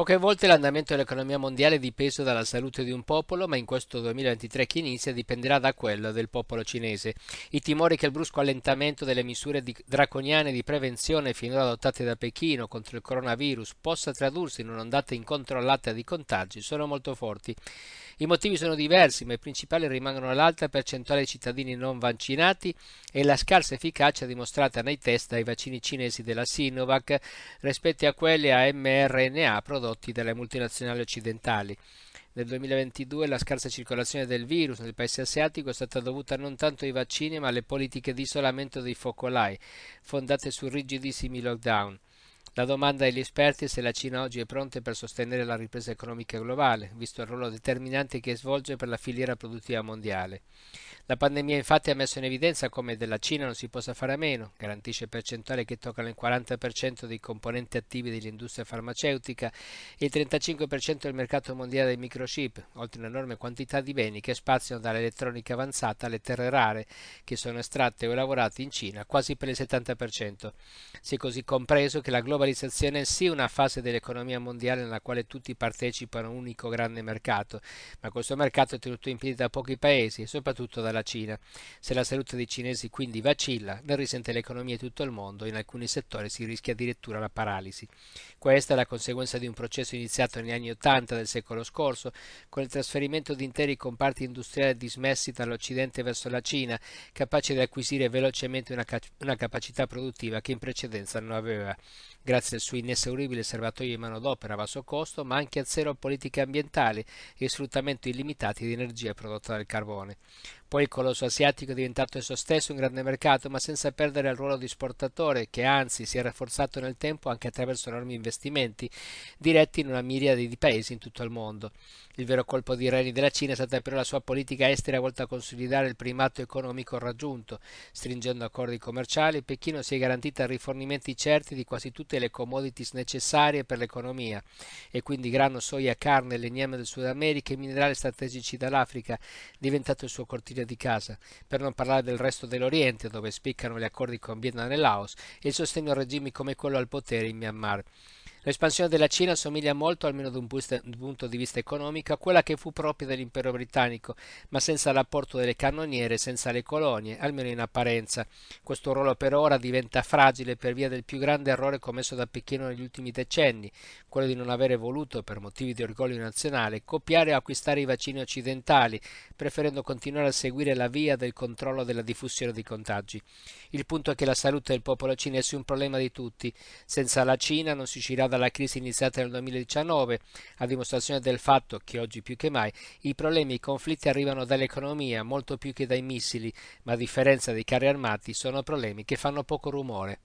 Poche volte l'andamento dell'economia mondiale è dipeso dalla salute di un popolo, ma in questo 2023 che inizia dipenderà da quello del popolo cinese. I timori che il brusco allentamento delle misure di draconiane di prevenzione finora adottate da Pechino contro il coronavirus possa tradursi in un'ondata incontrollata di contagi sono molto forti. I motivi sono diversi, ma i principali rimangono l'alta percentuale di cittadini non vaccinati e la scarsa efficacia dimostrata nei test dai vaccini cinesi della Sinovac rispetto a quelli a mRNA prodotti dalle multinazionali occidentali. Nel 2022 la scarsa circolazione del virus nel paese asiatico è stata dovuta non tanto ai vaccini ma alle politiche di isolamento dei focolai, fondate su rigidissimi lockdown. La domanda degli esperti è se la Cina oggi è pronta per sostenere la ripresa economica globale, visto il ruolo determinante che svolge per la filiera produttiva mondiale. La pandemia infatti ha messo in evidenza come della Cina non si possa fare a meno, garantisce percentuali che toccano il 40% dei componenti attivi dell'industria farmaceutica e il 35% del mercato mondiale dei microchip, oltre un'enorme quantità di beni che spaziano dall'elettronica avanzata alle terre rare che sono estratte o lavorate in Cina quasi per il 70%. Si è così compreso che la globalizzazione è sì una fase dell'economia mondiale nella quale tutti partecipano a un unico grande mercato, ma questo mercato è tenuto in piedi da pochi paesi e soprattutto dalla Cina. Se la salute dei cinesi quindi vacilla, ne risente l'economia di tutto il mondo e in alcuni settori si rischia addirittura la paralisi. Questa è la conseguenza di un processo iniziato negli anni Ottanta del secolo scorso, con il trasferimento di interi comparti industriali dismessi dall'Occidente verso la Cina, capaci di acquisire velocemente una, ca- una capacità produttiva che in precedenza non aveva grazie al suo inesauribile serbatoio di manodopera a basso costo, ma anche a zero politiche ambientali e sfruttamento illimitati di energia prodotta dal carbone. Poi il colosso asiatico è diventato esso stesso un grande mercato, ma senza perdere il ruolo di esportatore, che anzi si è rafforzato nel tempo anche attraverso enormi investimenti diretti in una miriade di paesi in tutto il mondo. Il vero colpo di reni della Cina è stata però la sua politica estera volta a consolidare il primato economico raggiunto. Stringendo accordi commerciali, Pechino si è garantita rifornimenti certi di quasi tutte le commodities necessarie per l'economia, e quindi grano, soia, carne, legname del Sud America e minerali strategici dall'Africa, diventato il suo cortile famiglia di casa, per non parlare del resto dell'Oriente, dove spiccano gli accordi con Vietnam e Laos, e il sostegno a regimi come quello al potere in Myanmar. L'espansione della Cina somiglia molto, almeno da un punto di vista economico, a quella che fu propria dell'impero britannico, ma senza l'apporto delle cannoniere, senza le colonie, almeno in apparenza. Questo ruolo per ora diventa fragile per via del più grande errore commesso da Pechino negli ultimi decenni, quello di non avere voluto, per motivi di orgoglio nazionale, copiare o acquistare i vaccini occidentali, preferendo continuare a seguire la via del controllo della diffusione dei contagi. Il punto è che la salute del popolo cinese è un problema di tutti. Senza la Cina non si uscirà dalla crisi iniziata nel 2019, a dimostrazione del fatto che oggi più che mai i problemi e i conflitti arrivano dall'economia molto più che dai missili, ma a differenza dei carri armati sono problemi che fanno poco rumore.